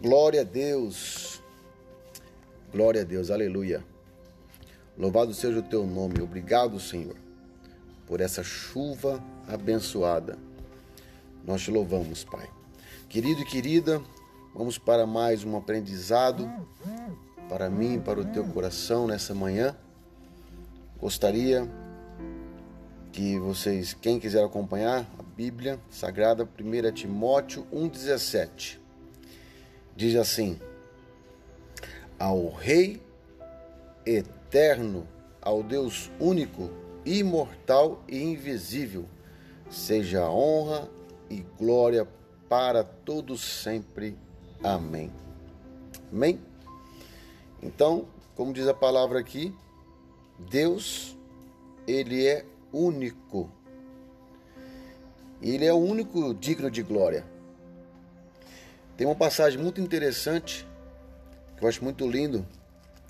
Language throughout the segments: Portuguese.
Glória a Deus. Glória a Deus. Aleluia. Louvado seja o teu nome. Obrigado, Senhor, por essa chuva abençoada. Nós te louvamos, Pai. Querido e querida, vamos para mais um aprendizado para mim, para o teu coração nessa manhã. Gostaria que vocês, quem quiser acompanhar a Bíblia Sagrada, 1 Timóteo 1,17, diz assim: Ao Rei eterno, ao Deus único, imortal e invisível, seja honra e glória para todos sempre. Amém. Amém? Então, como diz a palavra aqui, Deus, ele é único. Ele é o único digno de glória. Tem uma passagem muito interessante que eu acho muito lindo.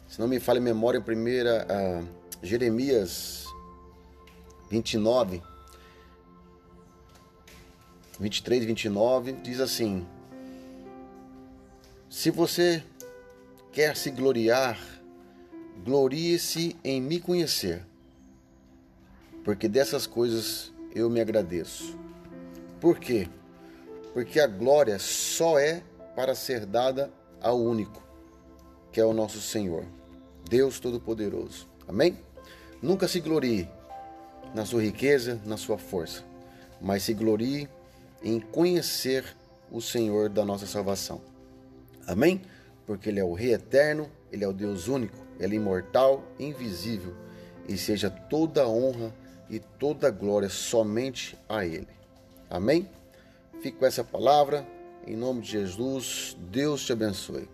Se não me falha a memória, primeira, Jeremias 29, 23 e 29, diz assim: Se você quer se gloriar, glorie-se em me conhecer porque dessas coisas eu me agradeço. Por quê? Porque a glória só é para ser dada ao único, que é o nosso Senhor, Deus Todo-Poderoso. Amém? Nunca se glorie na sua riqueza, na sua força, mas se glorie em conhecer o Senhor da nossa salvação. Amém? Porque Ele é o Rei eterno, Ele é o Deus único, Ele é imortal, invisível, e seja toda honra e toda glória somente a Ele. Amém? Fique com essa palavra. Em nome de Jesus, Deus te abençoe.